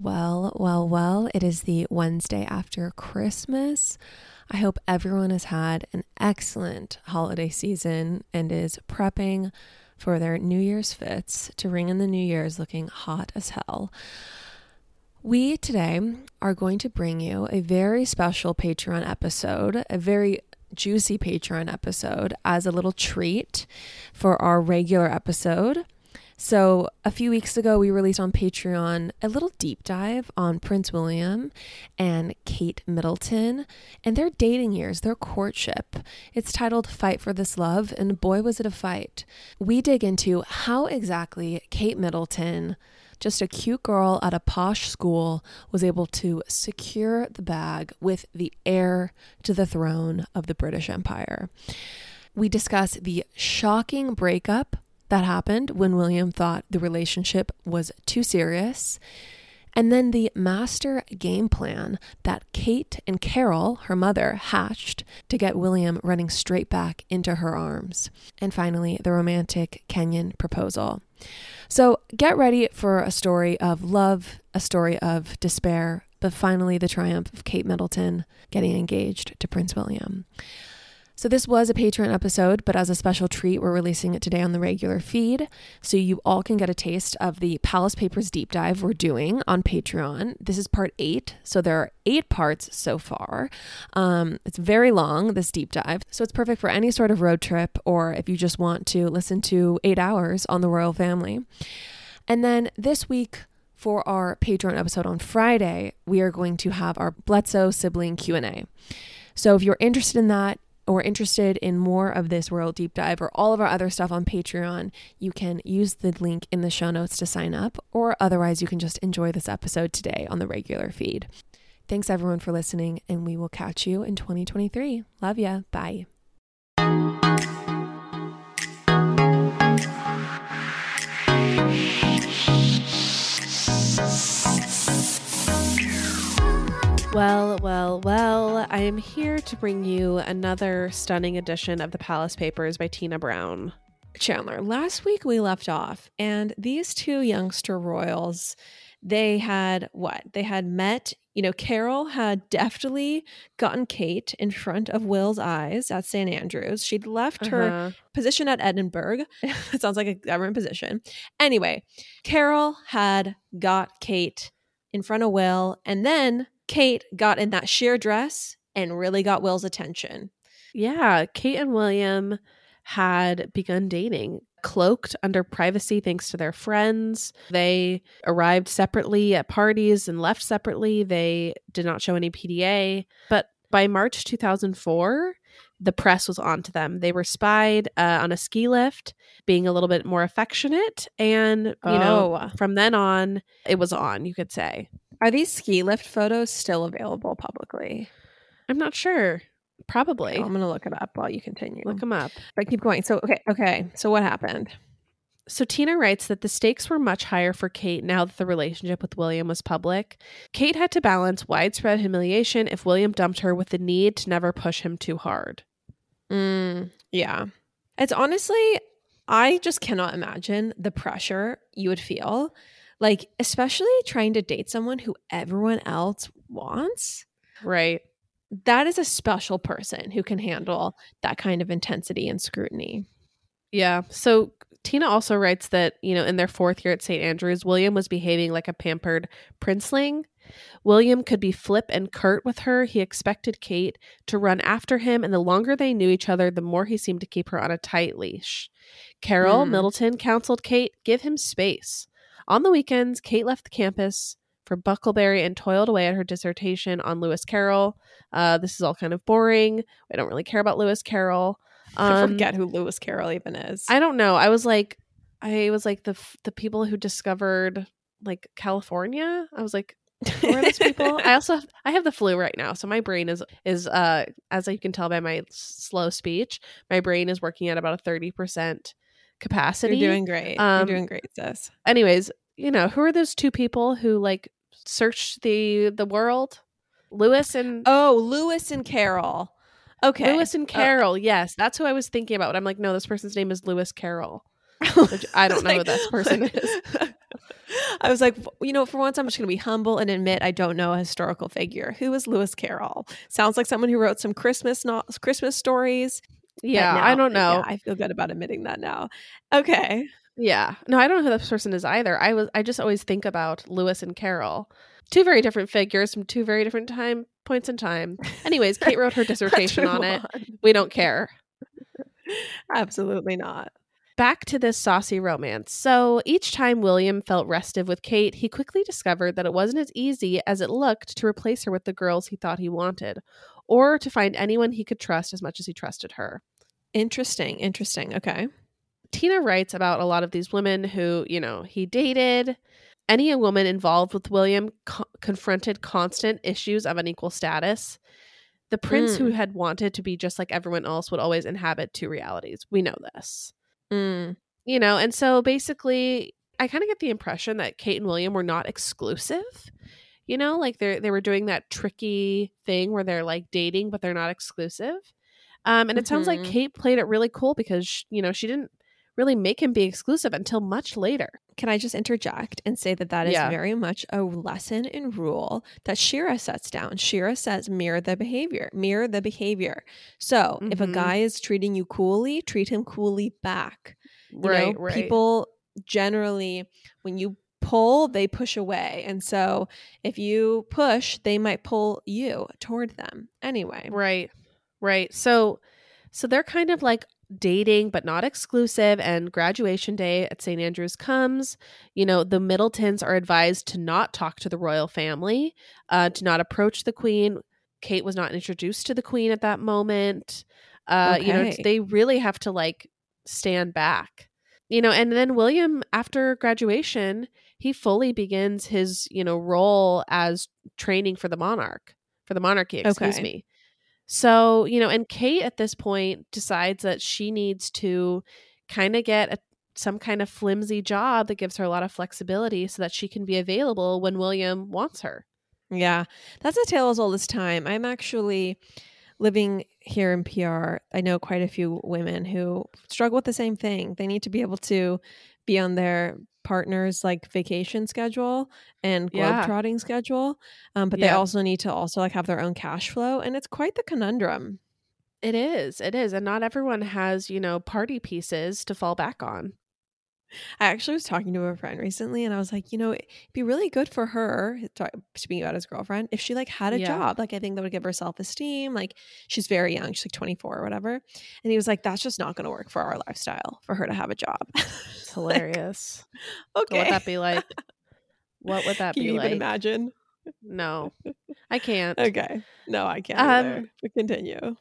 Well, well, well, it is the Wednesday after Christmas. I hope everyone has had an excellent holiday season and is prepping for their New Year's fits to ring in the New Year's looking hot as hell. We today are going to bring you a very special Patreon episode, a very juicy Patreon episode as a little treat for our regular episode. So, a few weeks ago, we released on Patreon a little deep dive on Prince William and Kate Middleton and their dating years, their courtship. It's titled Fight for This Love, and boy, was it a fight. We dig into how exactly Kate Middleton, just a cute girl at a posh school, was able to secure the bag with the heir to the throne of the British Empire. We discuss the shocking breakup that happened when William thought the relationship was too serious. And then the master game plan that Kate and Carol, her mother, hatched to get William running straight back into her arms. And finally, the romantic Kenyan proposal. So get ready for a story of love, a story of despair, but finally the triumph of Kate Middleton getting engaged to Prince William. So, this was a Patreon episode, but as a special treat, we're releasing it today on the regular feed. So, you all can get a taste of the Palace Papers deep dive we're doing on Patreon. This is part eight. So, there are eight parts so far. Um, it's very long, this deep dive. So, it's perfect for any sort of road trip or if you just want to listen to eight hours on the royal family. And then this week, for our Patreon episode on Friday, we are going to have our Bledsoe sibling Q&A. So if you're interested in that, or interested in more of this Royal Deep Dive or all of our other stuff on Patreon, you can use the link in the show notes to sign up, or otherwise, you can just enjoy this episode today on the regular feed. Thanks everyone for listening, and we will catch you in 2023. Love ya. Bye. Well, well, well, I am here to bring you another stunning edition of The Palace Papers by Tina Brown. Chandler, last week we left off, and these two youngster royals, they had what? They had met, you know, Carol had deftly gotten Kate in front of Will's eyes at St. Andrews. She'd left uh-huh. her position at Edinburgh. it sounds like a government position. Anyway, Carol had got Kate in front of Will, and then Kate got in that sheer dress and really got Will's attention. Yeah, Kate and William had begun dating, cloaked under privacy thanks to their friends. They arrived separately at parties and left separately. They did not show any PDA. But by March 2004, the press was onto them. They were spied uh, on a ski lift, being a little bit more affectionate. And, you oh. know, from then on, it was on, you could say. Are these ski lift photos still available publicly? I'm not sure. Probably. Okay, I'm going to look it up while you continue. Look them up. But keep going. So, okay. Okay. So, what happened? So Tina writes that the stakes were much higher for Kate now that the relationship with William was public. Kate had to balance widespread humiliation if William dumped her with the need to never push him too hard. Mm, yeah. It's honestly, I just cannot imagine the pressure you would feel like, especially trying to date someone who everyone else wants. Right. That is a special person who can handle that kind of intensity and scrutiny. Yeah. So Tina also writes that, you know, in their fourth year at St. Andrews, William was behaving like a pampered princeling. William could be flip and curt with her. He expected Kate to run after him, and the longer they knew each other, the more he seemed to keep her on a tight leash. Carol mm. Middleton counseled Kate, give him space. On the weekends, Kate left the campus for Bucklebury and toiled away at her dissertation on Lewis Carroll. Uh, this is all kind of boring. I don't really care about Lewis Carroll. Um, I forget who Lewis Carroll even is. I don't know. I was like, I was like the the people who discovered like California. I was like, who are those people? I also have, I have the flu right now, so my brain is is uh as you can tell by my slow speech, my brain is working at about a thirty percent capacity. You're doing great. Um, You're doing great, sis. Anyways, you know, who are those two people who like searched the the world? Lewis and Oh, Lewis and Carol. Okay. Lewis and uh, Carol. Uh, yes, that's who I was thinking about. I'm like, no, this person's name is Lewis Carroll. I don't know like, who this person is. I was like, you know, for once, I'm just going to be humble and admit I don't know a historical figure. Who is Lewis Carroll? Sounds like someone who wrote some Christmas no- Christmas stories. Yeah, now, I don't know. Yeah, I feel good about admitting that now. Okay. Yeah. No, I don't know who this person is either. I was I just always think about Lewis and Carroll. Two very different figures from two very different time points in time. Anyways, Kate wrote her dissertation on it. We don't care. Absolutely not. Back to this saucy romance. So each time William felt restive with Kate, he quickly discovered that it wasn't as easy as it looked to replace her with the girls he thought he wanted, or to find anyone he could trust as much as he trusted her. Interesting. Interesting. Okay. Tina writes about a lot of these women who, you know, he dated. Any woman involved with William co- confronted constant issues of unequal status. The prince mm. who had wanted to be just like everyone else would always inhabit two realities. We know this. Mm. You know, and so basically, I kind of get the impression that Kate and William were not exclusive. You know, like they they were doing that tricky thing where they're like dating, but they're not exclusive. Um, and it mm-hmm. sounds like mm-hmm. Kate played it really cool because you know she didn't really make him be exclusive until much later. Can I just interject and say that that is yeah. very much a lesson in rule that Shira sets down? Shira says mirror the behavior, mirror the behavior. So mm-hmm. if a mm-hmm. guy is treating you coolly, treat him coolly back. You right, know, right. People generally, when you pull, they push away. And so if you push, they might pull you toward them anyway. Right. Right. So so they're kind of like dating but not exclusive and graduation day at St. Andrews comes, you know, the Middletons are advised to not talk to the royal family, uh, to not approach the queen. Kate was not introduced to the queen at that moment. Uh, okay. you know, they really have to like stand back. You know, and then William after graduation, he fully begins his, you know, role as training for the monarch, for the monarchy, excuse okay. me. So, you know, and Kate at this point decides that she needs to kind of get a, some kind of flimsy job that gives her a lot of flexibility so that she can be available when William wants her. Yeah, that's a tale as old as time. I'm actually living here in PR. I know quite a few women who struggle with the same thing. They need to be able to be on their partner's like vacation schedule and globetrotting yeah. schedule um, but yeah. they also need to also like have their own cash flow and it's quite the conundrum it is it is and not everyone has you know party pieces to fall back on I actually was talking to a friend recently and I was like, you know, it'd be really good for her, speaking about his girlfriend, if she like had a yeah. job. Like I think that would give her self-esteem. Like she's very young, she's like 24 or whatever. And he was like, that's just not gonna work for our lifestyle for her to have a job. It's hilarious. like, okay. What would that be like? What would that Can be you like? even imagine? No. I can't. Okay. No, I can't. Um, continue.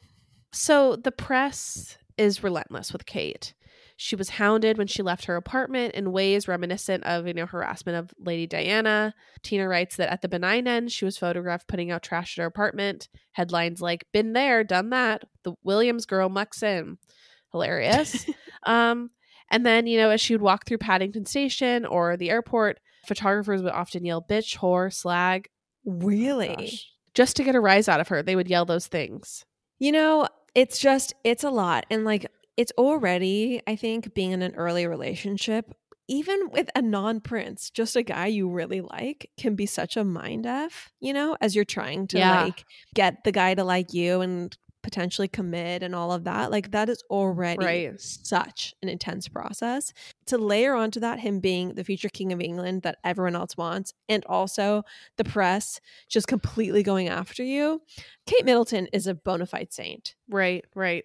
So the press is relentless with Kate. She was hounded when she left her apartment in ways reminiscent of, you know, harassment of Lady Diana. Tina writes that at the benign end, she was photographed putting out trash at her apartment. Headlines like, been there, done that. The Williams girl mucks in. Hilarious. um, and then, you know, as she would walk through Paddington Station or the airport, photographers would often yell bitch, whore, slag. Really? Gosh. Just to get a rise out of her, they would yell those things. You know, it's just, it's a lot. And like, it's already, I think, being in an early relationship, even with a non prince, just a guy you really like, can be such a mind F, you know, as you're trying to yeah. like get the guy to like you and potentially commit and all of that. Like that is already right. such an intense process. To layer onto that him being the future king of England that everyone else wants and also the press just completely going after you. Kate Middleton is a bona fide saint. Right, right.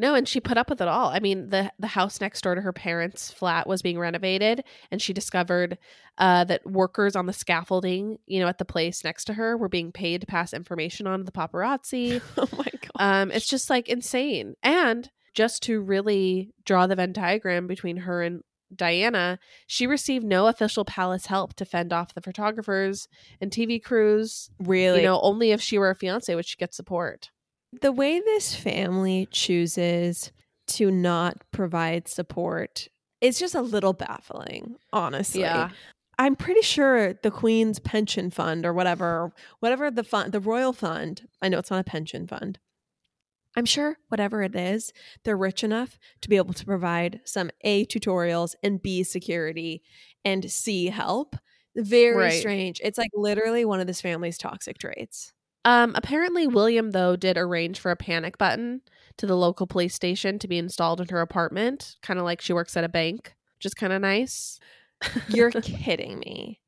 No, and she put up with it all. I mean, the the house next door to her parents' flat was being renovated, and she discovered uh, that workers on the scaffolding, you know, at the place next to her, were being paid to pass information on to the paparazzi. oh my god! Um, it's just like insane. And just to really draw the Venn diagram between her and Diana, she received no official palace help to fend off the photographers and TV crews. Really? You know, only if she were a fiance would she get support. The way this family chooses to not provide support is just a little baffling, honestly. Yeah. I'm pretty sure the Queen's pension fund or whatever, whatever the fund, the royal fund, I know it's not a pension fund. I'm sure whatever it is, they're rich enough to be able to provide some A tutorials and B security and C help. Very Right. strange. It's like literally one of this family's toxic traits. Um, apparently, William, though, did arrange for a panic button to the local police station to be installed in her apartment, kind of like she works at a bank, which is kind of nice. You're kidding me.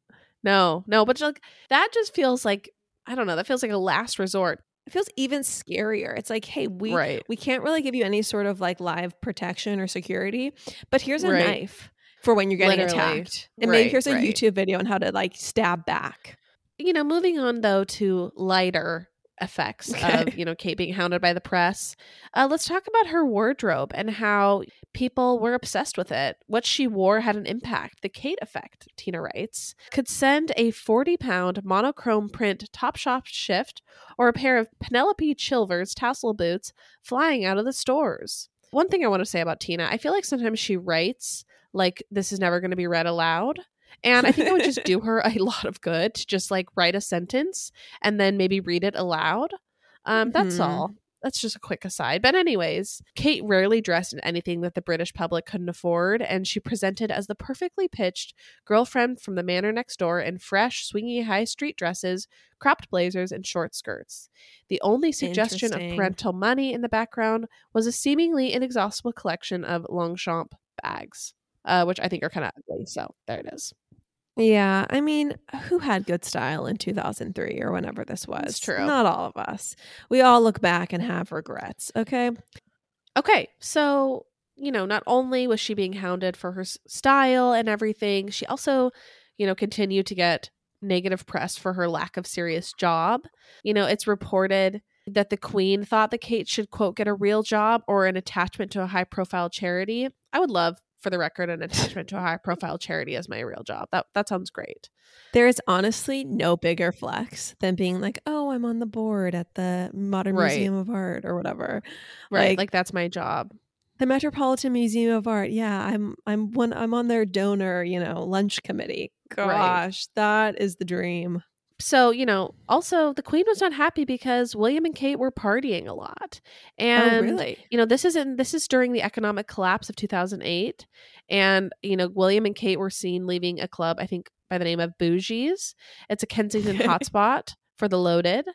No, no, but like that just feels like I don't know. That feels like a last resort, It feels even scarier. It's like, hey, we right? we can't really give you any sort of like live protection or security, but here's a Right. knife for when you're getting Literally. attacked. And maybe here's a right. YouTube video on how to like stab back. You know, moving on though to lighter effects Okay. of you know Kate being hounded by the press. Uh, let's talk about her wardrobe and how people were obsessed with it. What she wore had an impact. The Kate effect, Tina writes, could send a 40 pound monochrome print Topshop shift or a pair of Penelope Chilvers tassel boots flying out of the stores. One thing I want to say about Tina, I feel like sometimes she writes like this is never going to be read aloud. And I think it would just do her a lot of good to just like write a sentence and then maybe read it aloud. Um, that's Mhm. all. That's just a quick aside. But, anyways, Kate rarely dressed in anything that the British public couldn't afford, and she presented as the perfectly pitched girlfriend from the manor next door in fresh, swingy high street dresses, cropped blazers, and short skirts. The only suggestion of parental money in the background was a seemingly inexhaustible collection of Longchamp bags, uh, which I think are kind of ugly. So, there it is. Yeah, I mean, who had good style in 2003 or whenever this was? It's true. Not all of us. We all look back and have regrets, okay? Okay, so you know, not only was she being hounded for her style and everything, she also, you know, continued to get negative press for her lack of serious job. You know, it's reported that the queen thought that Kate should quote get a real job or an attachment to a high profile charity. I would love for the record an attachment to a high profile charity as my real job. That that sounds great. There is honestly no bigger flex than being like, oh, I'm on the board at the Modern Right. Museum of Art or whatever. Right. Like- Like, that's my job. The Metropolitan Museum of Art. Yeah, I'm I'm one I'm on their donor, you know, lunch committee. Right. Gosh, that is the dream. So, you know, also the queen was not happy because William and Kate were partying a lot. And oh, really? you know this isn't this is during the economic collapse of 2008 and you know william and kate were seen leaving a club i think by the name of Boujis. It's a kensington hotspot for the loaded.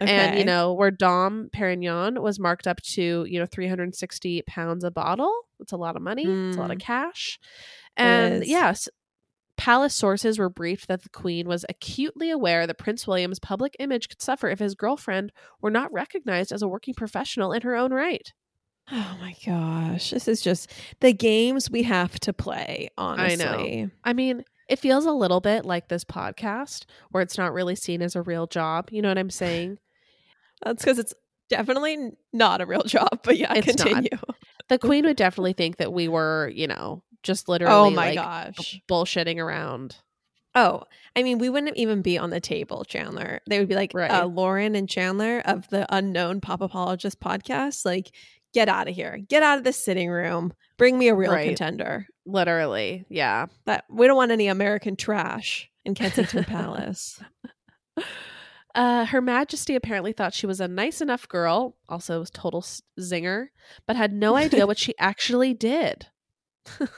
And you know where dom perignon was marked up to you know 360 pounds a bottle. It's a lot of money. It's a lot of Mm. cash. And yes palace sources were briefed that the queen was acutely aware that prince william's public image could suffer if his girlfriend were not recognized as a working professional in her own right Oh my gosh. This is just the games we have to play, I know. honestly. I mean, it feels a little bit like this podcast where it's not really seen as a real job. You know what I'm saying? That's because it's definitely not a real job. But yeah, It's not. continue. the queen would definitely think that we were, you know, just literally Oh my like gosh. bullshitting around. Oh, I mean, we wouldn't even be on the table, Chandler. They would be like, Right. uh, Lauren and Chandler of the Unknown Pop Apologist podcast. Like, get out of here. Get out of the sitting room. Bring me a real Right. contender. Literally. Yeah. That we don't want any American trash in Kensington Palace. Uh, Her Majesty apparently thought she was a nice enough girl, also a total zinger, but had no idea what she actually did.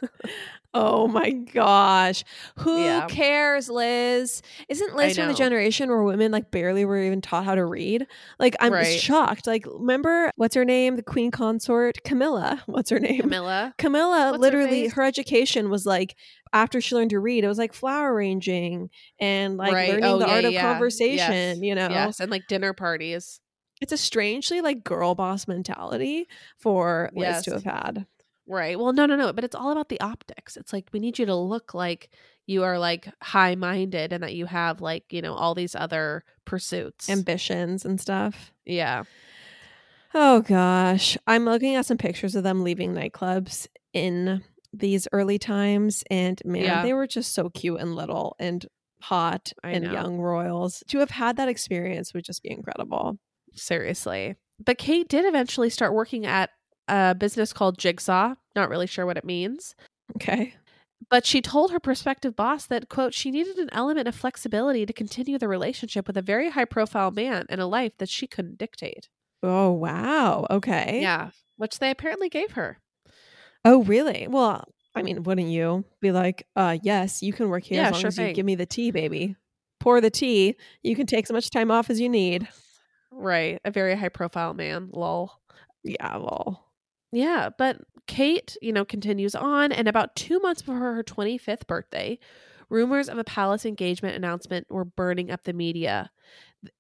Oh my gosh. Who Yeah. cares, Liz? Isn't Liz from the generation where women like barely were even taught how to read? Like I'm Right. shocked. Like remember what's her name? The queen consort, Camilla. What's her name? Camilla. Camilla What's literally face? her, education was like after she learned to read, it was like flower arranging and like Right. learning Oh, the yeah, art of yeah. conversation, Yes. you know. Yes. And like dinner parties. It's a strangely like girl boss mentality for Liz Yes. to have had. Right. Well, no, no, no. But it's all about the optics. It's like we need you to look like you are like high minded and that you have like, you know, all these other pursuits. Ambitions and stuff. yeah. Oh gosh. I'm looking at some pictures of them leaving nightclubs in these early times and man, Yeah. they were just so cute and little and hot I and know. young royals. To have had that experience would just be incredible. Seriously. But Kate did eventually start working at a business called Jigsaw. Not really sure what it means. Okay. But she told her prospective boss that, quote, she needed an element of flexibility to continue the relationship with a very high profile man and a life that she couldn't dictate. Oh wow. Okay. Yeah. Which they apparently gave her. Oh really? Well, I mean, wouldn't you be like, uh, yes, you can work here Yeah, as long sure as you thing. give me the tea, baby. Pour the tea. You can take as much time off as you need. Right. A very high profile man. Lol. Yeah, well. Yeah, but Kate, you know, continues on, and about two months before her 25th birthday, rumors of a palace engagement announcement were burning up the media.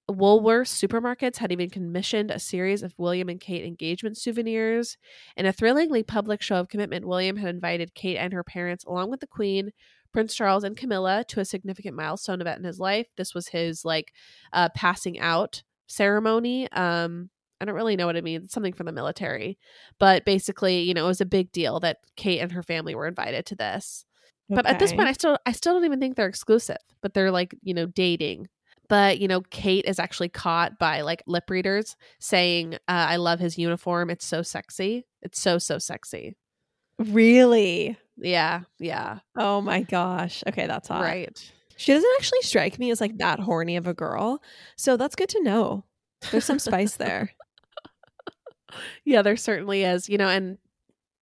Woolworth supermarkets had even commissioned a series of William and Kate engagement souvenirs. In a thrillingly public show of commitment, William had invited Kate and her parents, along with the Queen, Prince Charles, and Camilla, to a significant milestone event in his life. This was his like uh, passing out ceremony. Um, I don't really know what it means. It's something from the military, but basically, you know, it was a big deal that Kate and her family were invited to this. But at this point, I still, I still don't even think they're exclusive. But they're like, you know, dating. But you know, Kate is actually caught by like lip readers saying, uh, "I love his uniform. It's so sexy. It's so so sexy." really? Yeah, yeah, Oh my gosh. Okay, that's hot. right. She doesn't actually strike me as like that horny of a girl. So that's good to know. There's some spice there. Yeah, there certainly is. You know, and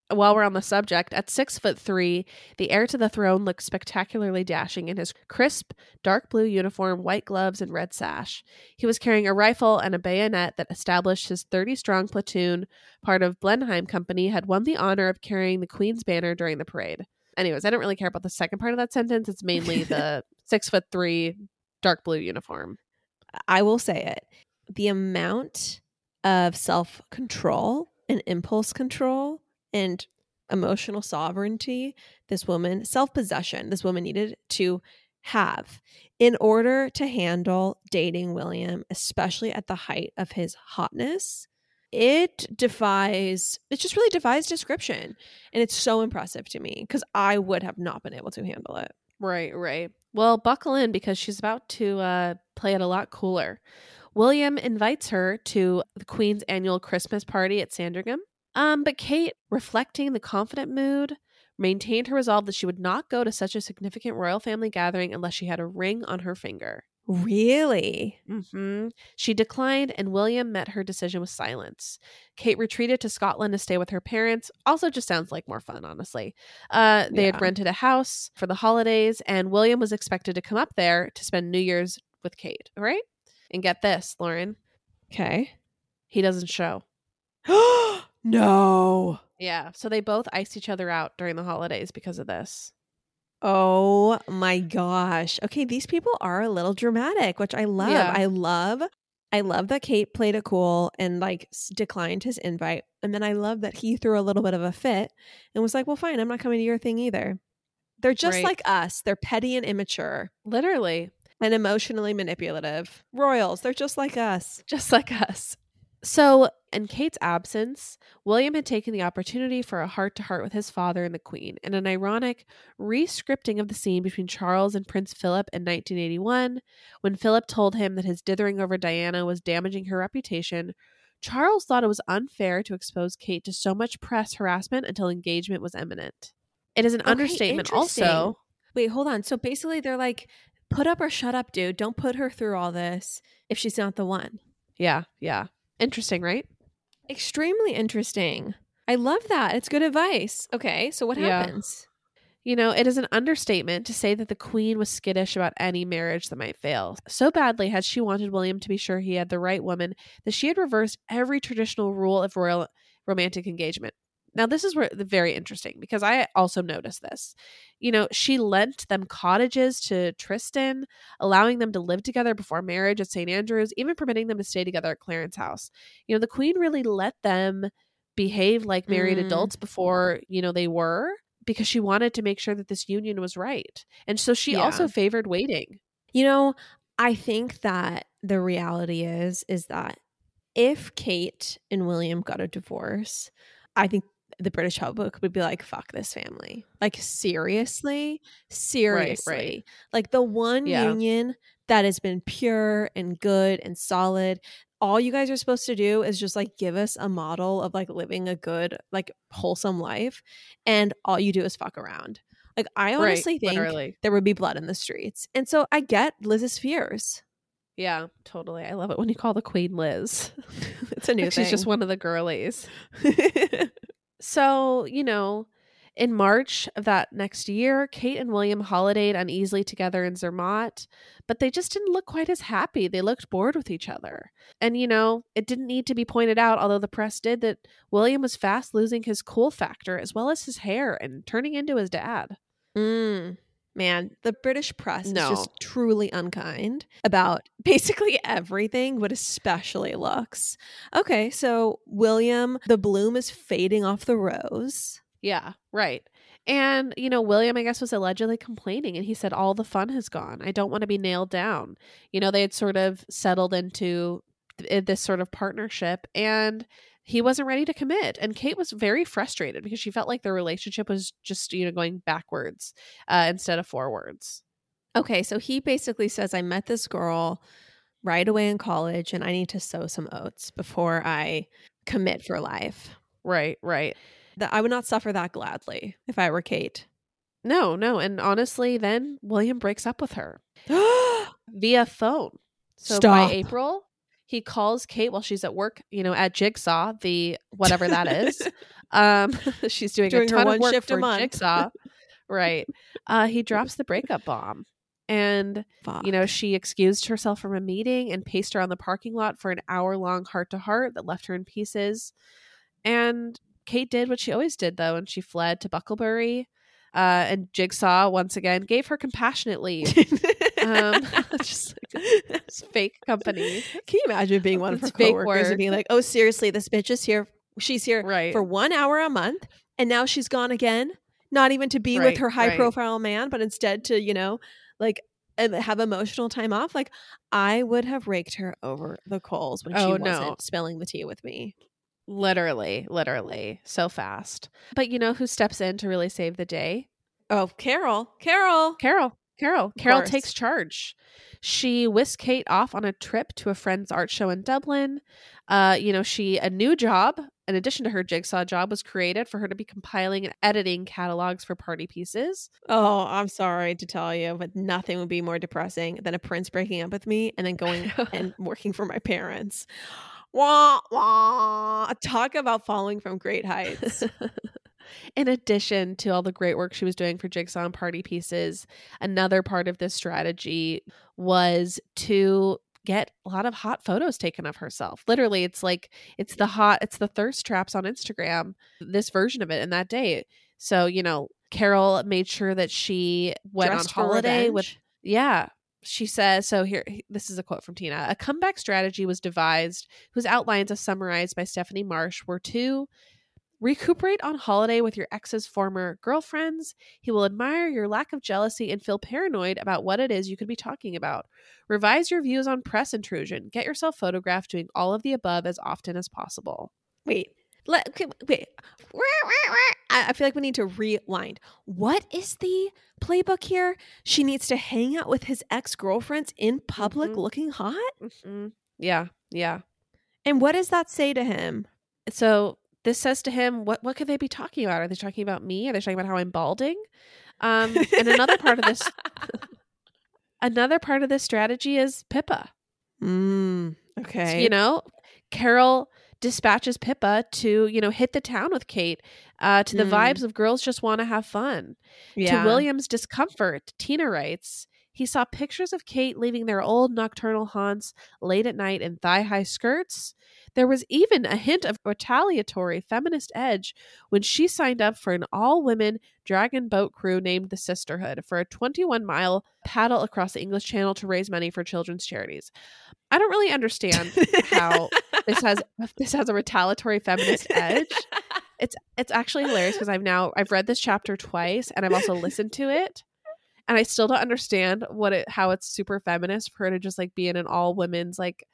while we're on the subject, at six foot three, the heir to the throne looks spectacularly dashing in his crisp, dark blue uniform, white gloves, and red sash. He was carrying a rifle and a bayonet that established his 30 strong platoon, part of Blenheim Company, had won the honor of carrying the Queen's banner during the parade. Anyways, I don't really care about the second part of that sentence. It's mainly the six foot three, dark blue uniform. I will say it. The amount of self control and impulse control and emotional sovereignty this woman, self possession, this woman needed to have in order to handle dating William, especially at the height of his hotness. It defies, it just really defies description. And it's so impressive to me because I would have not been able to handle it. Right, right. Well, buckle in because she's about to uh, play it a lot cooler. William invites her to the Queen's annual Christmas party at Sandringham. Um, but Kate, reflecting the confident mood, maintained her resolve that she would not go to such a significant royal family gathering unless she had a ring on her finger. Really? hmm She declined, and William met her decision with silence. Kate retreated to Scotland to stay with her parents. Also, just sounds like more fun, honestly. Uh, they Yeah. had rented a house for the holidays, and William was expected to come up there to spend New Year's with Kate. All right? And get this, Lauren, Okay. he doesn't show. no. Yeah. So they both iced each other out during the holidays because of this. Oh my gosh. Okay, these people are a little dramatic, which I love. Yeah. I love I love that Kate played it cool and like declined his invite. And then I love that he threw a little bit of a fit and was like, "Well, fine, I'm not coming to your thing either." They're just Right. like us. They're petty and immature Literally, and emotionally manipulative. Royals, they're just like us. just like us. So, in Kate's absence, William had taken the opportunity for a heart to heart with his father and the Queen in an ironic re-scripting of the scene between Charles and Prince Philip in 1981. When Philip told him that his dithering over Diana was damaging her reputation, Charles thought it was unfair to expose Kate to so much press harassment until engagement was imminent. It is an Okay, understatement, also. Wait, hold on. So basically they're like, "Put up or shut up, dude. Don't put her through all this if she's not the one." Yeah, yeah. Interesting, right? Extremely interesting. I love that. It's good advice. Okay, so what Yeah. happens? You know, it is an understatement to say that the queen was skittish about any marriage that might fail. So badly had she wanted William to be sure he had the right woman that she had reversed every traditional rule of royal romantic engagement. Now, this is where the very interesting because I also noticed this. You know, she lent them cottages to Tristan, allowing them to live together before marriage at St. Andrews, even permitting them to stay together at Clarence House. You know, the queen really let them behave like married Mm. adults before, you know, they were because she wanted to make sure that this union was right. And so she Yeah. also favored waiting. You know, I think that the reality is is that if Kate and William got a divorce, I think the British public would be like, fuck this family. Like, seriously? Seriously. Like, the one Yeah. union that has been pure and good and solid. All you guys are supposed to do is just like give us a model of like living a good, like wholesome life. And all you do is fuck around. Like, I Right, honestly think literally. there would be blood in the streets. And so I get Liz's fears. Yeah, totally. I love it when you call the queen Liz. It's a new Like she's just one of the girlies. So, you know, In March of that next year, Kate and William holidayed uneasily together in Zermatt, but they just didn't look quite as happy. They looked bored with each other. And, you know, it didn't need to be pointed out, although the press did, that William was fast losing his cool factor as well as his hair and turning into his dad. Mm. Man, the British press No. is just truly unkind about basically everything, but especially looks. Okay, so William, the bloom is fading off the rose. Yeah, right. And, you know, William, I guess, was allegedly complaining and he said, All the fun has gone. I don't want to be nailed down. You know, they had sort of settled into th- this sort of partnership and he wasn't ready to commit. And Kate was very frustrated because she felt like their relationship was just, you know, going backwards uh, instead of forwards. Okay, so he basically says, I met this girl right away in college and I need to sow some oats before I commit for life. Right, right. That I would not suffer that gladly if I were Kate. No, no. And honestly, then William breaks up with her via phone. So Stop. by April, he calls Kate while she's at work, you know, at Jigsaw, the whatever that is. um, she's doing, Doing a her ton one of work shift a for month. Jigsaw. right. Uh, he drops the breakup bomb. And, you know, she excused herself from a meeting and paced around the parking lot for an hour long heart to heart that left her in pieces. And Kate did what she always did, though, and she fled to Bucklebury. Uh, and Jigsaw, once again, gave her compassionate leave. um, just like fake company. Can you imagine being one of her fake coworkers work. and being like, "Oh, seriously, this bitch is here. She's here Right. for one hour a month, and now she's gone again. Not even to be with her high right. profile man, but instead to you know, like." Have emotional time off. Like I would have raked her over the coals when she Oh, wasn't no. spilling the tea with me. Literally, literally, so fast. But you know who steps in to really save the day? Oh, Carol, Carol. Carol. Carol. Carol course. takes charge. She whisked Kate off on a trip to a friend's art show in Dublin. Uh, you know, she a new job, in addition to her jigsaw job, was created for her to be compiling and editing catalogs for party pieces. Oh, I'm sorry to tell you, but nothing would be more depressing than a prince breaking up with me and then going and working for my parents. Wah, wah. Talk about falling from great heights. In addition to all the great work she was doing for Jigsaw and Party Pieces, another part of this strategy was to get a lot of hot photos taken of herself. Literally, it's like it's the hot, it's the thirst traps on Instagram, this version of it in that day. So, you know, Carol made sure that she went Dressed on holiday with yeah. She says, so here, this is a quote from Tina. A comeback strategy was devised, whose outlines are summarized by Stephanie Marsh, were to recuperate on holiday with your ex's former girlfriends. He will admire your lack of jealousy and feel paranoid about what it is you could be talking about. Revise your views on press intrusion. Get yourself photographed doing all of the above as often as possible. Wait. Let, wait. I, I feel like we need to rewind. What is the playbook here? She needs to hang out with his ex girlfriends in public Mhm. looking hot? Mhm. Yeah, yeah. And what does that say to him? So this says to him, what what could they be talking about? Are they talking about me? Are they talking about how I'm balding? Um, and another part of this, another part of this strategy is Pippa. Mm, So, okay. you know, Carol dispatches Pippa to you know hit the town with Kate, uh, to the Mm. vibes of girls just want to have fun. yeah. To William's discomfort, Tina writes, he saw pictures of Kate leaving their old nocturnal haunts late at night in thigh high skirts. There was even a hint of retaliatory feminist edge when she signed up for an all women dragon boat crew named the Sisterhood for a 21 mile paddle across the English Channel to raise money for children's charities. I don't really understand how this has this has a retaliatory feminist edge. It's it's actually hilarious because I've now I've read this chapter twice and I've also listened to it. And I still don't understand what it how it's super feminist for her to just like be in an all women's like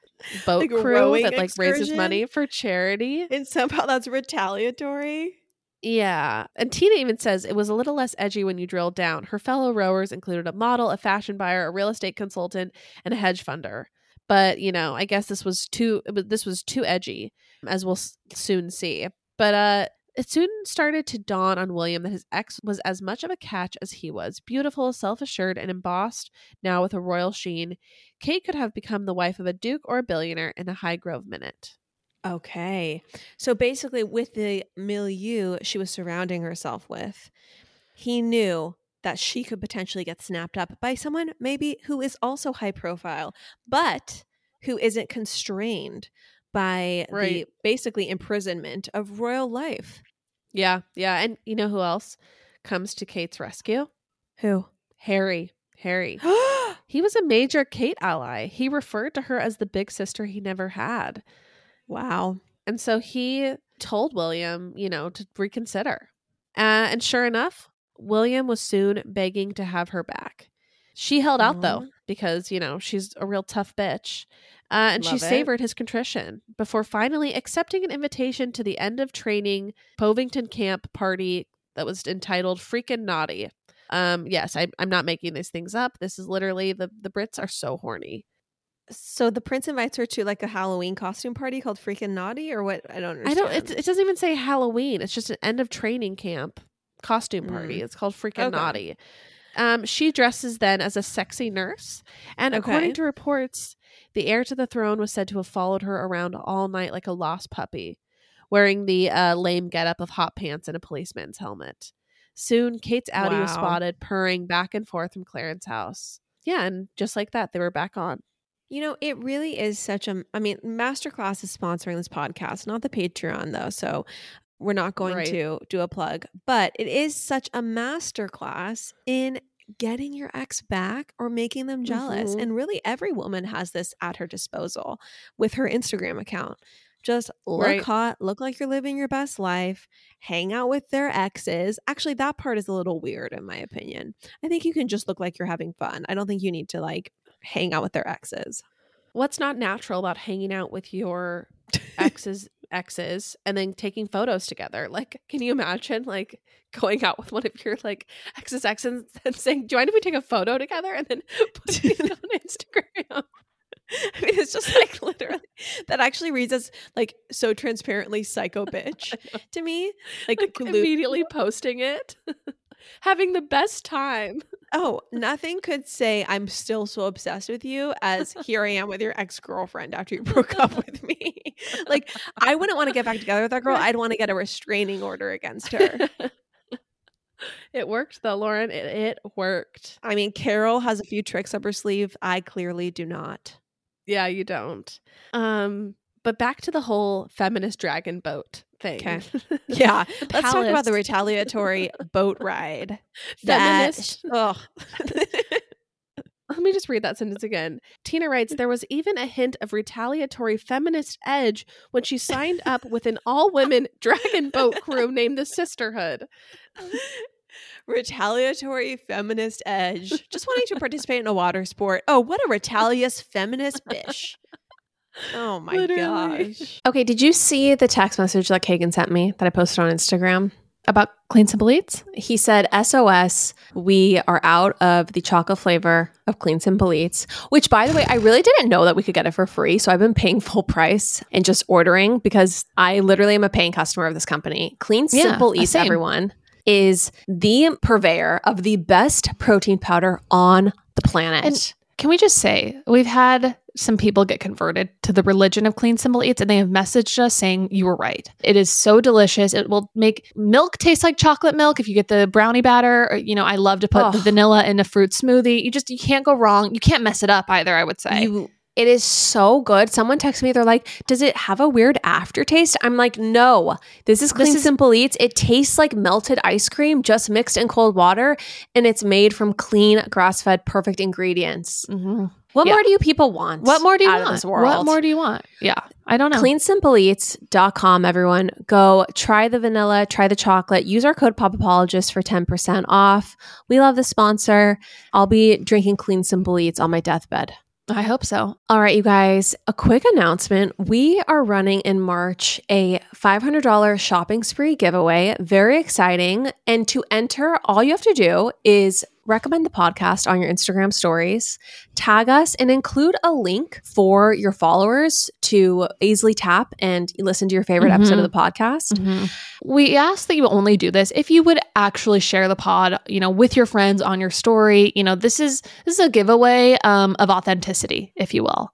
boat Like crew that like raises money for charity. and somehow that's retaliatory. Yeah. And Tina even says it was a little less edgy when you drilled down. Her fellow rowers included a model, a fashion buyer, a real estate consultant, and a hedge funder. But, you know, I guess this was too this was too edgy, as we'll s- soon see. But uh it soon started to dawn on William that his ex was as much of a catch as he was. Beautiful, self assured, and embossed now with a royal sheen, Kate could have become the wife of a duke or a billionaire in a Highgrove minute. Okay. So basically, with the milieu she was surrounding herself with, he knew that she could potentially get snapped up by someone maybe who is also high profile, but who isn't constrained by the basically imprisonment of royal life. Yeah, yeah. And you know who else comes to Kate's rescue? Who? Harry. Harry. He was a major Kate ally. He referred to her as the big sister he never had. wow. And so he told William, you know, to reconsider. Uh, and sure enough, William was soon begging to have her back. She held out though, because, you know, she's a real tough bitch. Uh, and she Love it. savored his contrition before finally accepting an invitation to the end of training Bovington camp party that was entitled Freakin' Naughty. Um, yes, I, I'm not making these things up. This is literally the, the Brits are so horny. So the prince invites her to like a Halloween costume party called Freaking Naughty, or what? I don't understand. I don't. It, it doesn't even say Halloween. It's just an end of training camp costume party. Mm. It's called freaking Okay. naughty. Um, she dresses then as a sexy nurse, and according to reports, the heir to the throne was said to have followed her around all night like a lost puppy, wearing the uh, lame getup of hot pants and a policeman's helmet. Soon, Kate's Audi was spotted purring back and forth from Clarence House. Yeah, and just like that, they were back on. You know, it really is such a. I mean, Masterclass is sponsoring this podcast, not the Patreon though. So we're not going Right. to do a plug, but it is such a masterclass in getting your ex back or making them jealous. Mhm. And really, every woman has this at her disposal with her Instagram account. Just look Right. hot, look like you're living your best life, hang out with their exes. Actually, that part is a little weird, in my opinion. I think you can just look like you're having fun. I don't think you need to like hang out with their exes. What's not natural about hanging out with your ex's exes and then taking photos together? Like, can you imagine like going out with one of your like ex's exes and saying, "Do you mind if we take a photo together?" and then putting it on Instagram? I mean, it's just like literally that actually reads as like so transparently psycho bitch to me. Like, Like immediately posting it, having the best time. oh, nothing could say I'm still so obsessed with you as here I am with your ex girlfriend after you broke up with me. like, I wouldn't want to get back together with that girl. I'd want to get a restraining order against her. it worked though, Lauren. It, it worked. I mean, Carol has a few tricks up her sleeve. I clearly do not. Yeah, you don't. Um, but back to the whole feminist dragon boat thing. Okay. Yeah, let's talk about the retaliatory boat ride. Feminist. Ugh. Let me just read that sentence again. Tina writes There was even a hint of retaliatory feminist edge when she signed up with an all women dragon boat crew named the Sisterhood. retaliatory feminist edge. Just wanting to participate in a water sport. Oh, what a retalious feminist bish. Oh my Literally. gosh. Okay, did you see the text message that Kagan sent me that I posted on Instagram about Clean Simple Eats? He said, SOS, we are out of the chocolate flavor of Clean Simple Eats, which, by the way, I really didn't know that we could get it for free. So I've been paying full price and just ordering because I literally am a paying customer of this company. Clean Simple uh, Eats, same. everyone, is the purveyor of the best protein powder on the planet. And- Can we just say we've had some people get converted to the religion of Clean Simple Eats and they have messaged us saying you were right. It is so delicious. It will make milk taste like chocolate milk if you get the brownie batter. Or, you know, I love to put the vanilla in a fruit smoothie. You just you can't go wrong. You can't mess it up either, I would say. You, it is so good. Someone texted me, they're like, Does it have a weird aftertaste? I'm like, No, this is Clean is- Simple Eats. It tastes like melted ice cream, just mixed in cold water, and it's made from clean, grass fed, perfect ingredients. Mhm. What Yeah. more do you people want? What more do you want? this? What more do you want? Yeah. I don't know. CleanSimpleEats.com, everyone. Go try the vanilla, try the chocolate. Use our code PopApologist for 10% off. We love the sponsor. I'll be drinking Clean Simple Eats on my deathbed. I hope so. All right, you guys, a quick announcement. We are running in March a $500 shopping spree giveaway. Very exciting. And to enter, all you have to do is recommend the podcast on your Instagram stories, tag us, and include a link for your followers to easily tap and listen to your favorite episode of the podcast. We ask that you only do this if you would actually share the pod, you know, with your friends on your story. You know, this is this is a giveaway um, of authenticity, if you will.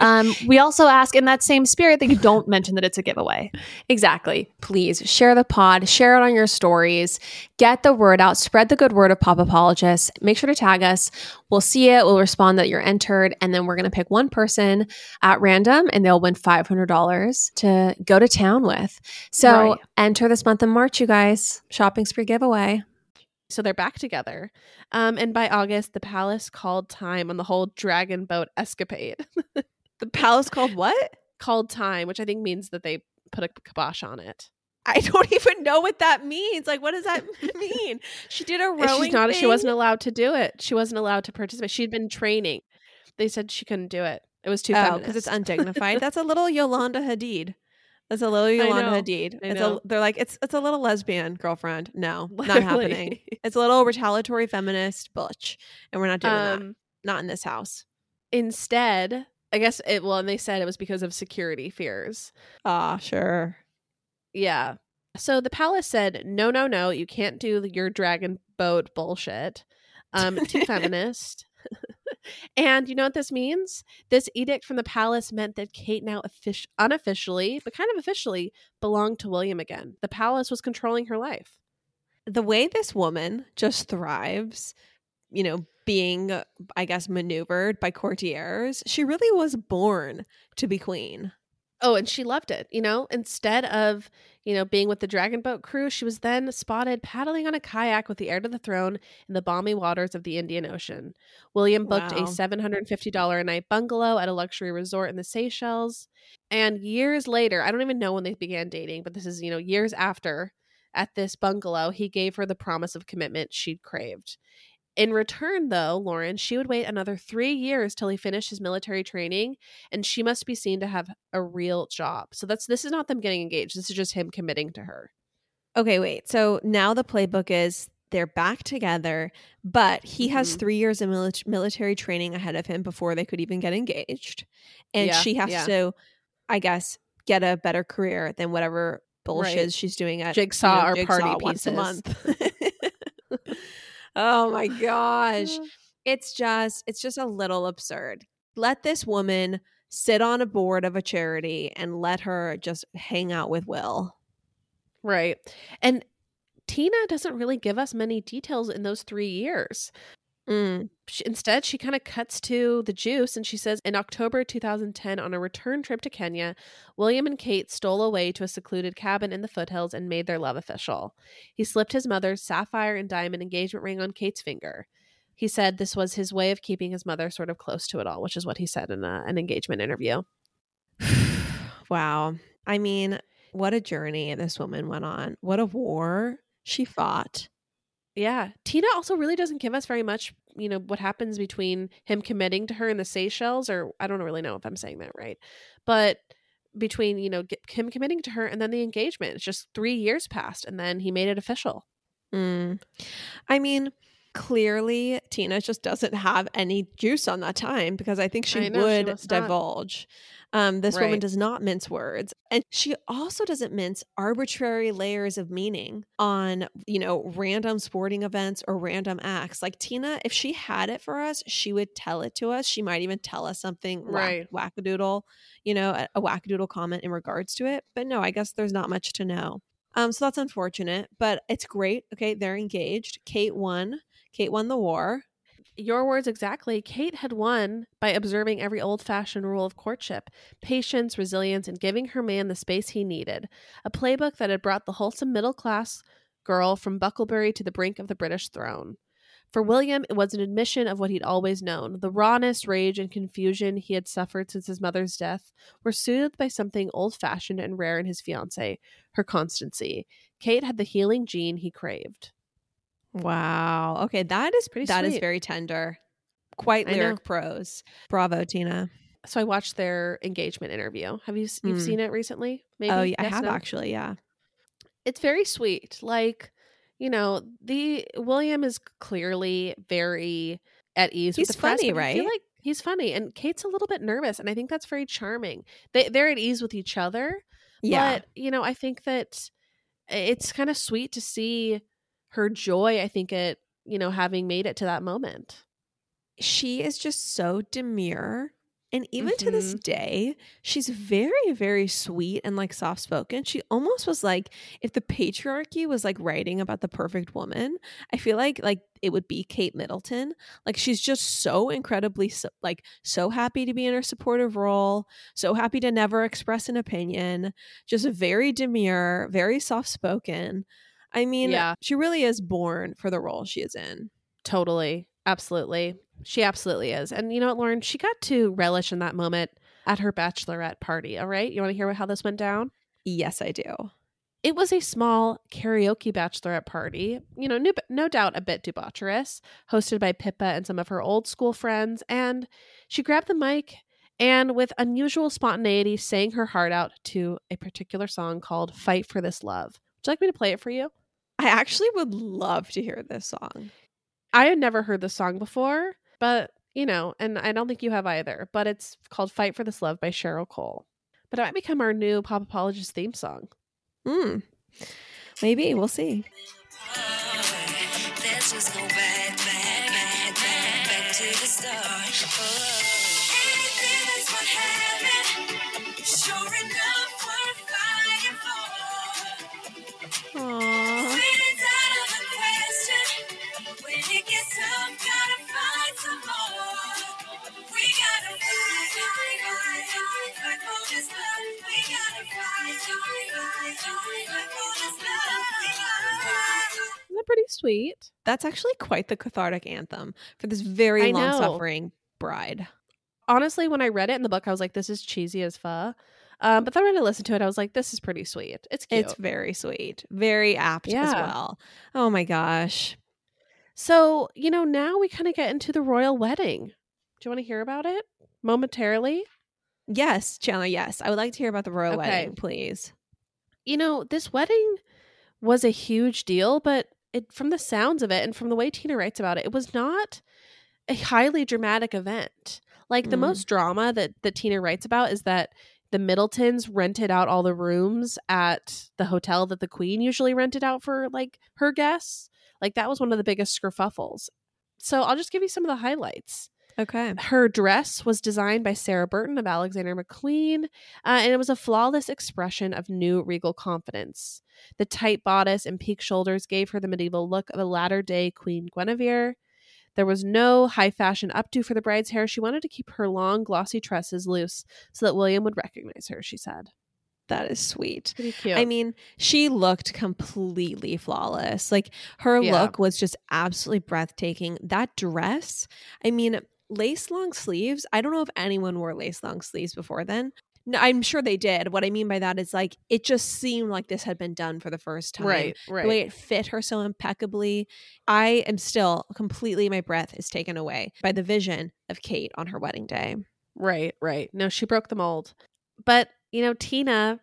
Um, we also ask in that same spirit that you don't mention that it's a giveaway. Exactly. Please share the pod, share it on your stories, get the word out, spread the good word of Pop Apologists. Make sure to tag us. We'll see it, we'll respond that you're entered, and then we're going to pick one person at random and they'll win $500 to go to town with. So Right. enter this month in March, you guys. Shopping spree giveaway. So they're back together. Um, and by August, the palace called time on the whole dragon boat escapade. The palace called what? called time, which I think means that they put a kibosh on it. I don't even know what that means. Like, what does that mean? She did a rowing. She's not. She wasn't allowed to do it. She wasn't allowed to participate. She'd been training. They said she couldn't do it. It was too Oh, feminist. because it's undignified. That's a little Yolanda Hadid. That's a little Yolanda. Hadid. It's a, they're like it's it's a little lesbian girlfriend. No, not happening. It's a little retaliatory feminist butch, and we're not doing that. Um, Not in this house. instead, I guess it. Well, and they said it was because of security fears. Ah, sure. Yeah. So the palace said, no, no, no, you can't do your dragon boat bullshit. Um, too feminist. and you know what this means? This edict from the palace meant that Kate now offic- unofficially, but kind of officially, belonged to William again. The palace was controlling her life. The way this woman just thrives, you know, being I guess maneuvered by courtiers, she really was born to be queen. Oh, and she loved it. You know, instead of, you know, being with the dragon boat crew, she was then spotted paddling on a kayak with the heir to the throne in the balmy waters of the Indian Ocean. William booked Wow. a $750 a night bungalow at a luxury resort in the Seychelles. And years later, I don't even know when they began dating, but this is, you know, years after, at this bungalow, he gave her the promise of commitment she'd craved. In return, though, Lauren, she would wait another three years till he finished his military training, and she must be seen to have a real job. So that's this is not them getting engaged. This is just him committing to her. Okay, wait. So now the playbook is they're back together, but he has Mhm. three years of mili- military training ahead of him before they could even get engaged. And Yeah, she has yeah. to, I guess, get a better career than whatever bullshit Right. she's doing at Jigsaw or Jigsaw party once a month. oh my gosh. It's just, it's just a little absurd. Let this woman sit on a board of a charity and let her just hang out with Will. Right. And Tina doesn't really give us many details in those three years. Mm. She, instead, she kind of cuts to the juice and she says in October 2010, on a return trip to Kenya, William and Kate stole away to a secluded cabin in the foothills and made their love official. He slipped his mother's sapphire and diamond engagement ring on Kate's finger. He said this was his way of keeping his mother sort of close to it all, which is what he said in a, an engagement interview. wow. I mean, what a journey this woman went on. What a war she fought. Yeah. Tina also really doesn't give us very much, you know, what happens between him committing to her in the Seychelles, or I don't really know if I'm saying that right, but between, you know, him committing to her and then the engagement. It's just three years passed and then he made it official. Mm. I mean, clearly Tina just doesn't have any juice on that time because I think she I know, she would not. divulge. Um, this woman does not mince words, and she also doesn't mince arbitrary layers of meaning on you know random sporting events or random acts. Like Tina, if she had it for us, she would tell it to us. She might even tell us something whack- Right. wackadoodle, you know, a, a wackadoodle comment in regards to it. But no, I guess there's not much to know. Um, so that's unfortunate, but it's great. Okay, they're engaged. Kate won. Kate won the war. Your words exactly. Kate had won by observing every old fashioned rule of courtship patience, resilience, and giving her man the space he needed. A playbook that had brought the wholesome middle class girl from Bucklebury to the brink of the British throne. For William, it was an admission of what he'd always known. The rawness, rage, and confusion he had suffered since his mother's death were soothed by something old fashioned and rare in his fiancée her constancy. Kate had the healing gene he craved. Wow. Okay, that is Pretty that is sweet. very tender. Quite lyric prose. Bravo, Tina. So I watched their engagement interview. Have you you've Hmm. seen it recently? Maybe. oh, yeah, I have no? actually. Yeah. It's very sweet. Like, you know, the William is clearly very at ease He's with the press, funny, but I feel right? like he's funny, and Kate's a little bit nervous, and I think that's very charming. They they're at ease with each other, Yeah. but you know, I think that it's kind of sweet to see her joy, I think at, you know, having made it to that moment. She is just so demure. And even to this Mhm. day, she's very, very sweet and like soft spoken. She almost was like if the patriarchy was like writing about the perfect woman, I feel like like it would be Kate Middleton. Like she's just so incredibly so, like so happy to be in her supportive role, so happy to never express an opinion, just very demure, very soft spoken. I mean, Yeah. she really is born for the role she is in. Totally. Absolutely. She absolutely is. And you know what, Lauren? She got to relish in that moment at her bachelorette party. All right. You want to hear how this went down? Yes, I do. It was a small karaoke bachelorette party, you know, no, no doubt a bit debaucherous, hosted by Pippa and some of her old school friends. And she grabbed the mic and, with unusual spontaneity, sang her heart out to a particular song called Fight for This Love. Would you like me to play it for you? I actually would love to hear this song. I had never heard this song before, but you know, and I don't think you have either, but it's called Fight for This Love by Cheryl Cole. But it might become our new Pop Apologist theme song. Hmm. Maybe we'll see. Let's Isn't that pretty sweet? That's actually quite the cathartic anthem for this very I know. long suffering bride. Honestly, when I read it in the book, I was like, this is cheesy as fuck. Um, but then when I listened to it, I was like, this is pretty sweet. It's cute. It's very sweet, very apt as well. Oh my gosh. so, you know, now we kind of get into the royal wedding. Do you want to hear about it momentarily? Yes, Chandler, yes. I would like to hear about the royal Okay. wedding, please. you know, this wedding was a huge deal, but it from the sounds of it and from the way Tina writes about it, it was not a highly dramatic event. Like the Mm. most drama that that Tina writes about is that the Middletons rented out all the rooms at the hotel that the queen usually rented out for like her guests. Like that was one of the biggest skerfuffles. So I'll just give you some of the highlights. Okay. Her dress was designed by Sarah Burton of Alexander McQueen, uh, and it was a flawless expression of new regal confidence. The tight bodice and peak shoulders gave her the medieval look of a latter day Queen Guinevere. There was no high fashion updo for the bride's hair. She wanted to keep her long, glossy tresses loose so that William would recognize her, she said. That is sweet. Pretty cute. I mean, she looked completely flawless. Like her Yeah. look was just absolutely breathtaking. That dress, I mean, lace long sleeves. I don't know if anyone wore lace long sleeves before then. No, I'm sure they did. What I mean by that is like it just seemed like this had been done for the first time. right, right. The way it fit her so impeccably. I am still completely, my breath is taken away by the vision of Kate on her wedding day. Right, right. No, she broke the mold. But, you know, Tina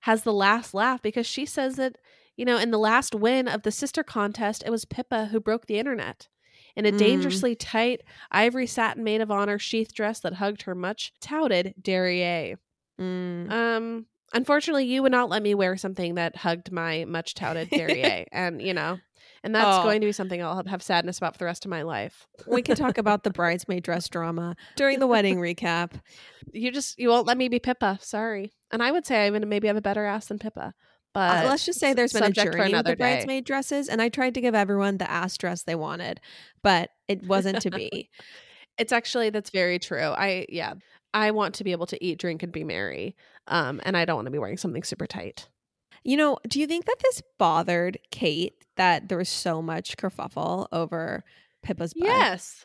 has the last laugh because she says that, you know, in the last win of the sister contest, it was Pippa who broke the internet. In a Mm. dangerously tight ivory satin maid of honor sheath dress that hugged her much touted derriere. Mm. Um, unfortunately, you would not let me wear something that hugged my much touted derriere, and you know, and that's Oh. going to be something I'll have- have sadness about for the rest of my life. we can talk about the bridesmaid dress drama during the wedding recap. You just you won't let me be Pippa. Sorry. And I would say I'm gonna maybe have a better ass than Pippa. But Uh, let's just say there's been a journey with the day. bridesmaid dresses, and I tried to give everyone the ass dress they wanted, but it wasn't to be. it's actually that's very true. I yeah. I want to be able to eat, drink, and be merry. Um, and I don't want to be wearing something super tight. you know, do you think that this bothered Kate that there was so much kerfuffle over Pippa's butt? Yes.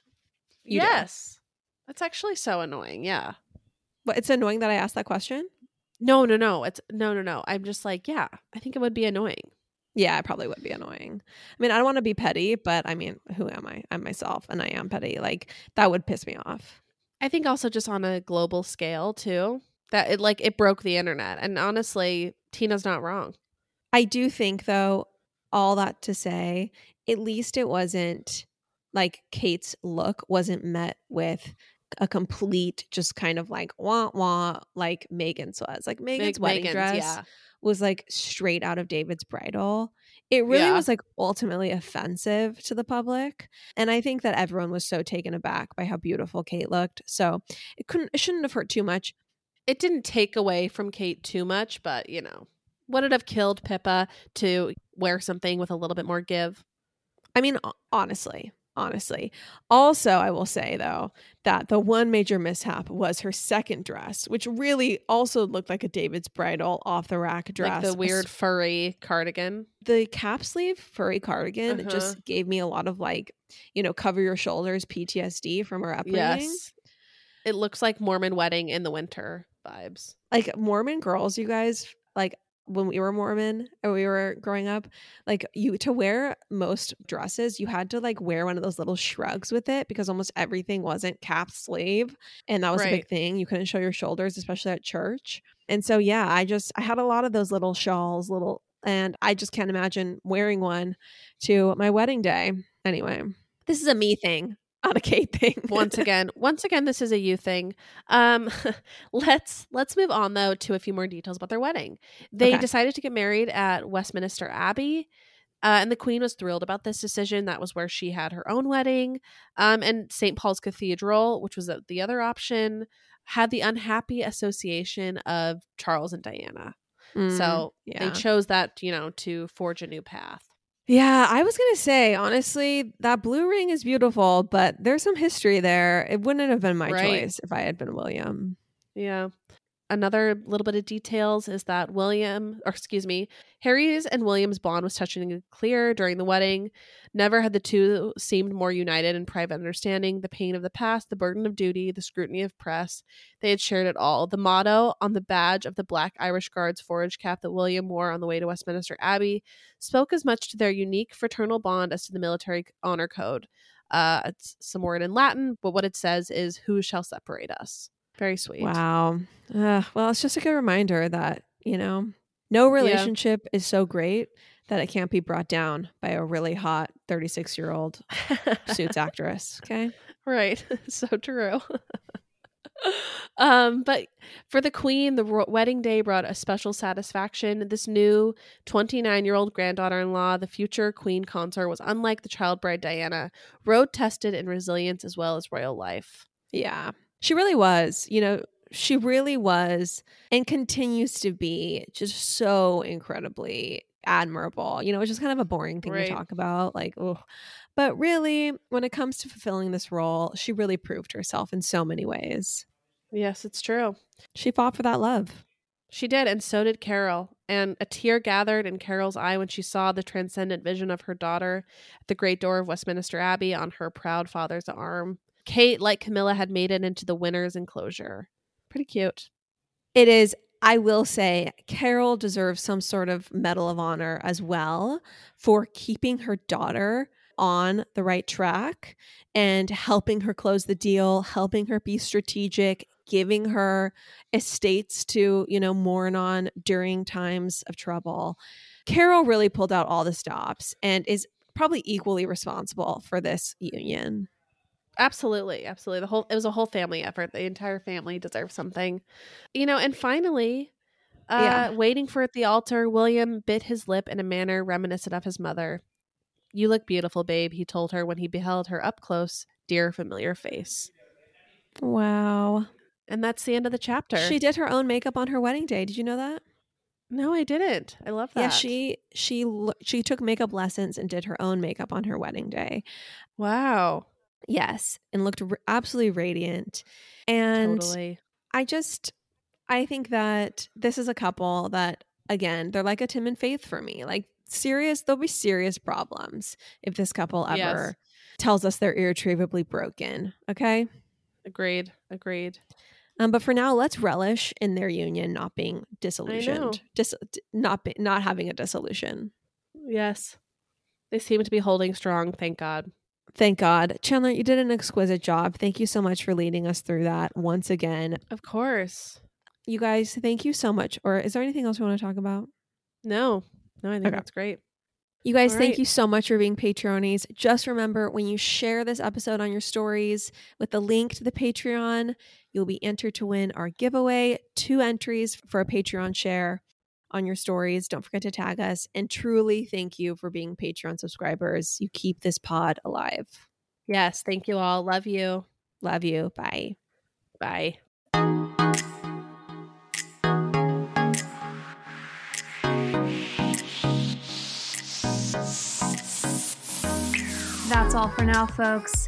You do. yes. That's actually so annoying. Yeah. But it's annoying that I asked that question. No, no, no. It's no, no, no. I'm just like, yeah, I think it would be annoying. Yeah, it probably would be annoying. I mean, I don't want to be petty, but I mean, who am I? I'm myself, and I am petty. Like that would piss me off. I think also just on a global scale too. That it like it broke the internet. And honestly, Tina's not wrong. I do think, though, all that to say, at least it wasn't like Kate's look wasn't met with a complete, just kind of like wah wah, like Meghan's was. Like Meghan's Meg- wedding Meghan's, dress yeah. was like straight out of David's bridal. It really Yeah. was like ultimately offensive to the public. And I think that everyone was so taken aback by how beautiful Kate looked. So it couldn't it shouldn't have hurt too much. It didn't take away from Kate too much, but you know, would it have killed Pippa to wear something with a little bit more give? I mean, honestly, honestly. Also, I will say though that the one major mishap was her second dress, which really also looked like a David's bridal off the rack dress. Like the weird furry cardigan. the cap sleeve furry cardigan Uh-huh. just gave me a lot of like, you know, cover your shoulders PTSD from her upbringing. Yes. It looks like Mormon wedding in the winter vibes. Like Mormon girls, you guys, like when we were Mormon and we were growing up, like you to wear most dresses, you had to like wear one of those little shrugs with it because almost everything wasn't cap sleeve. And that was a big thing. You couldn't show your shoulders, especially at church. And so yeah, I just I had a lot of those little shawls, little and I just can't imagine wearing one to my wedding day. Anyway, this is a me thing, not a Kate thing. once again once again this is a you thing um let's let's move on though to a few more details about their wedding they Okay. decided to get married at westminster abbey uh, and the queen was thrilled about this decision that was where she had her own wedding um, and st paul's cathedral which was the- the other option had the unhappy association of charles and diana Mm, so yeah. they chose that you know to forge a new path Yeah, I was gonna say honestly, that blue ring is beautiful, but there's some history there. It wouldn't have been my Right. choice if I had been William. Yeah. Another little bit of details is that William, or excuse me, Harry's and William's bond was touching and clear during the wedding. Never had the two seemed more united in private understanding, the pain of the past, the burden of duty, the scrutiny of press. They had shared it all. The motto on the badge of the Black Irish Guards forage cap that William wore on the way to Westminster Abbey spoke as much to their unique fraternal bond as to the military honor code. Uh, it's some word in Latin, but what it says is, Who shall separate us? Very sweet. Wow. Uh, well, it's just a good reminder that you know, no relationship is so great that it can't be brought down by a really hot 36 year old suits actress. Okay. right. so true. um, but for the queen, the ro- wedding day brought a special satisfaction. This new 29 year old granddaughter in law, the future queen consort, was unlike the child bride Diana, road tested in resilience as well as royal life. Yeah. She really was. You know, she really was and continues to be just so incredibly admirable. You know, it's just kind of a boring thing Right. to talk about. Like, oh, but really, when it comes to fulfilling this role, she really proved herself in so many ways. Yes, it's true. She fought for that love. She did, and so did Carol. And a tear gathered in Carol's eye when she saw the transcendent vision of her daughter at the great door of Westminster Abbey on her proud father's arm. Kate, like Camilla, had made it into the winner's enclosure. Pretty cute. It is, I will say, Carol deserves some sort of Medal of Honor as well for keeping her daughter on the right track and helping her close the deal, helping her be strategic, giving her estates to, you know, mourn on during times of trouble. Carol really pulled out all the stops and is probably equally responsible for this union. Absolutely, absolutely. The whole it was a whole family effort. The entire family deserves something. You know, and finally, uh Yeah. waiting for at the altar, William bit his lip in a manner reminiscent of his mother. You look beautiful, babe, he told her when he beheld her up close, dear familiar face. Wow. And that's the end of the chapter. She did her own makeup on her wedding day. Did you know that? No, I didn't. I love that. Yeah, she she she took makeup lessons and did her own makeup on her wedding day. Wow. Yes, and looked r- absolutely radiant. And totally. I just I think that this is a couple that again, they're like a Tim and Faith for me. Like serious, there'll be serious problems if this couple ever Yes. tells us they're irretrievably broken. Okay? Agreed. Agreed. Um, but for now, let's relish in their union not being disillusioned, dis- not be- not having a dissolution. Yes. They seem to be holding strong, thank God. Thank God. Chandler, you did an exquisite job. Thank you so much for leading us through that once again. Of course. You guys, thank you so much. Or is there anything else we want to talk about? No. No, I think Okay. that's great. You guys, All thank right. you so much for being Patreonies. Just remember when you share this episode on your stories with the link to the Patreon, you'll be entered to win our giveaway, two entries for a Patreon share. On your stories. Don't forget to tag us. And truly thank you for being Patreon subscribers. You keep this pod alive. Yes. Thank you all. Love you. Love you. Bye. Bye. That's all for now, folks.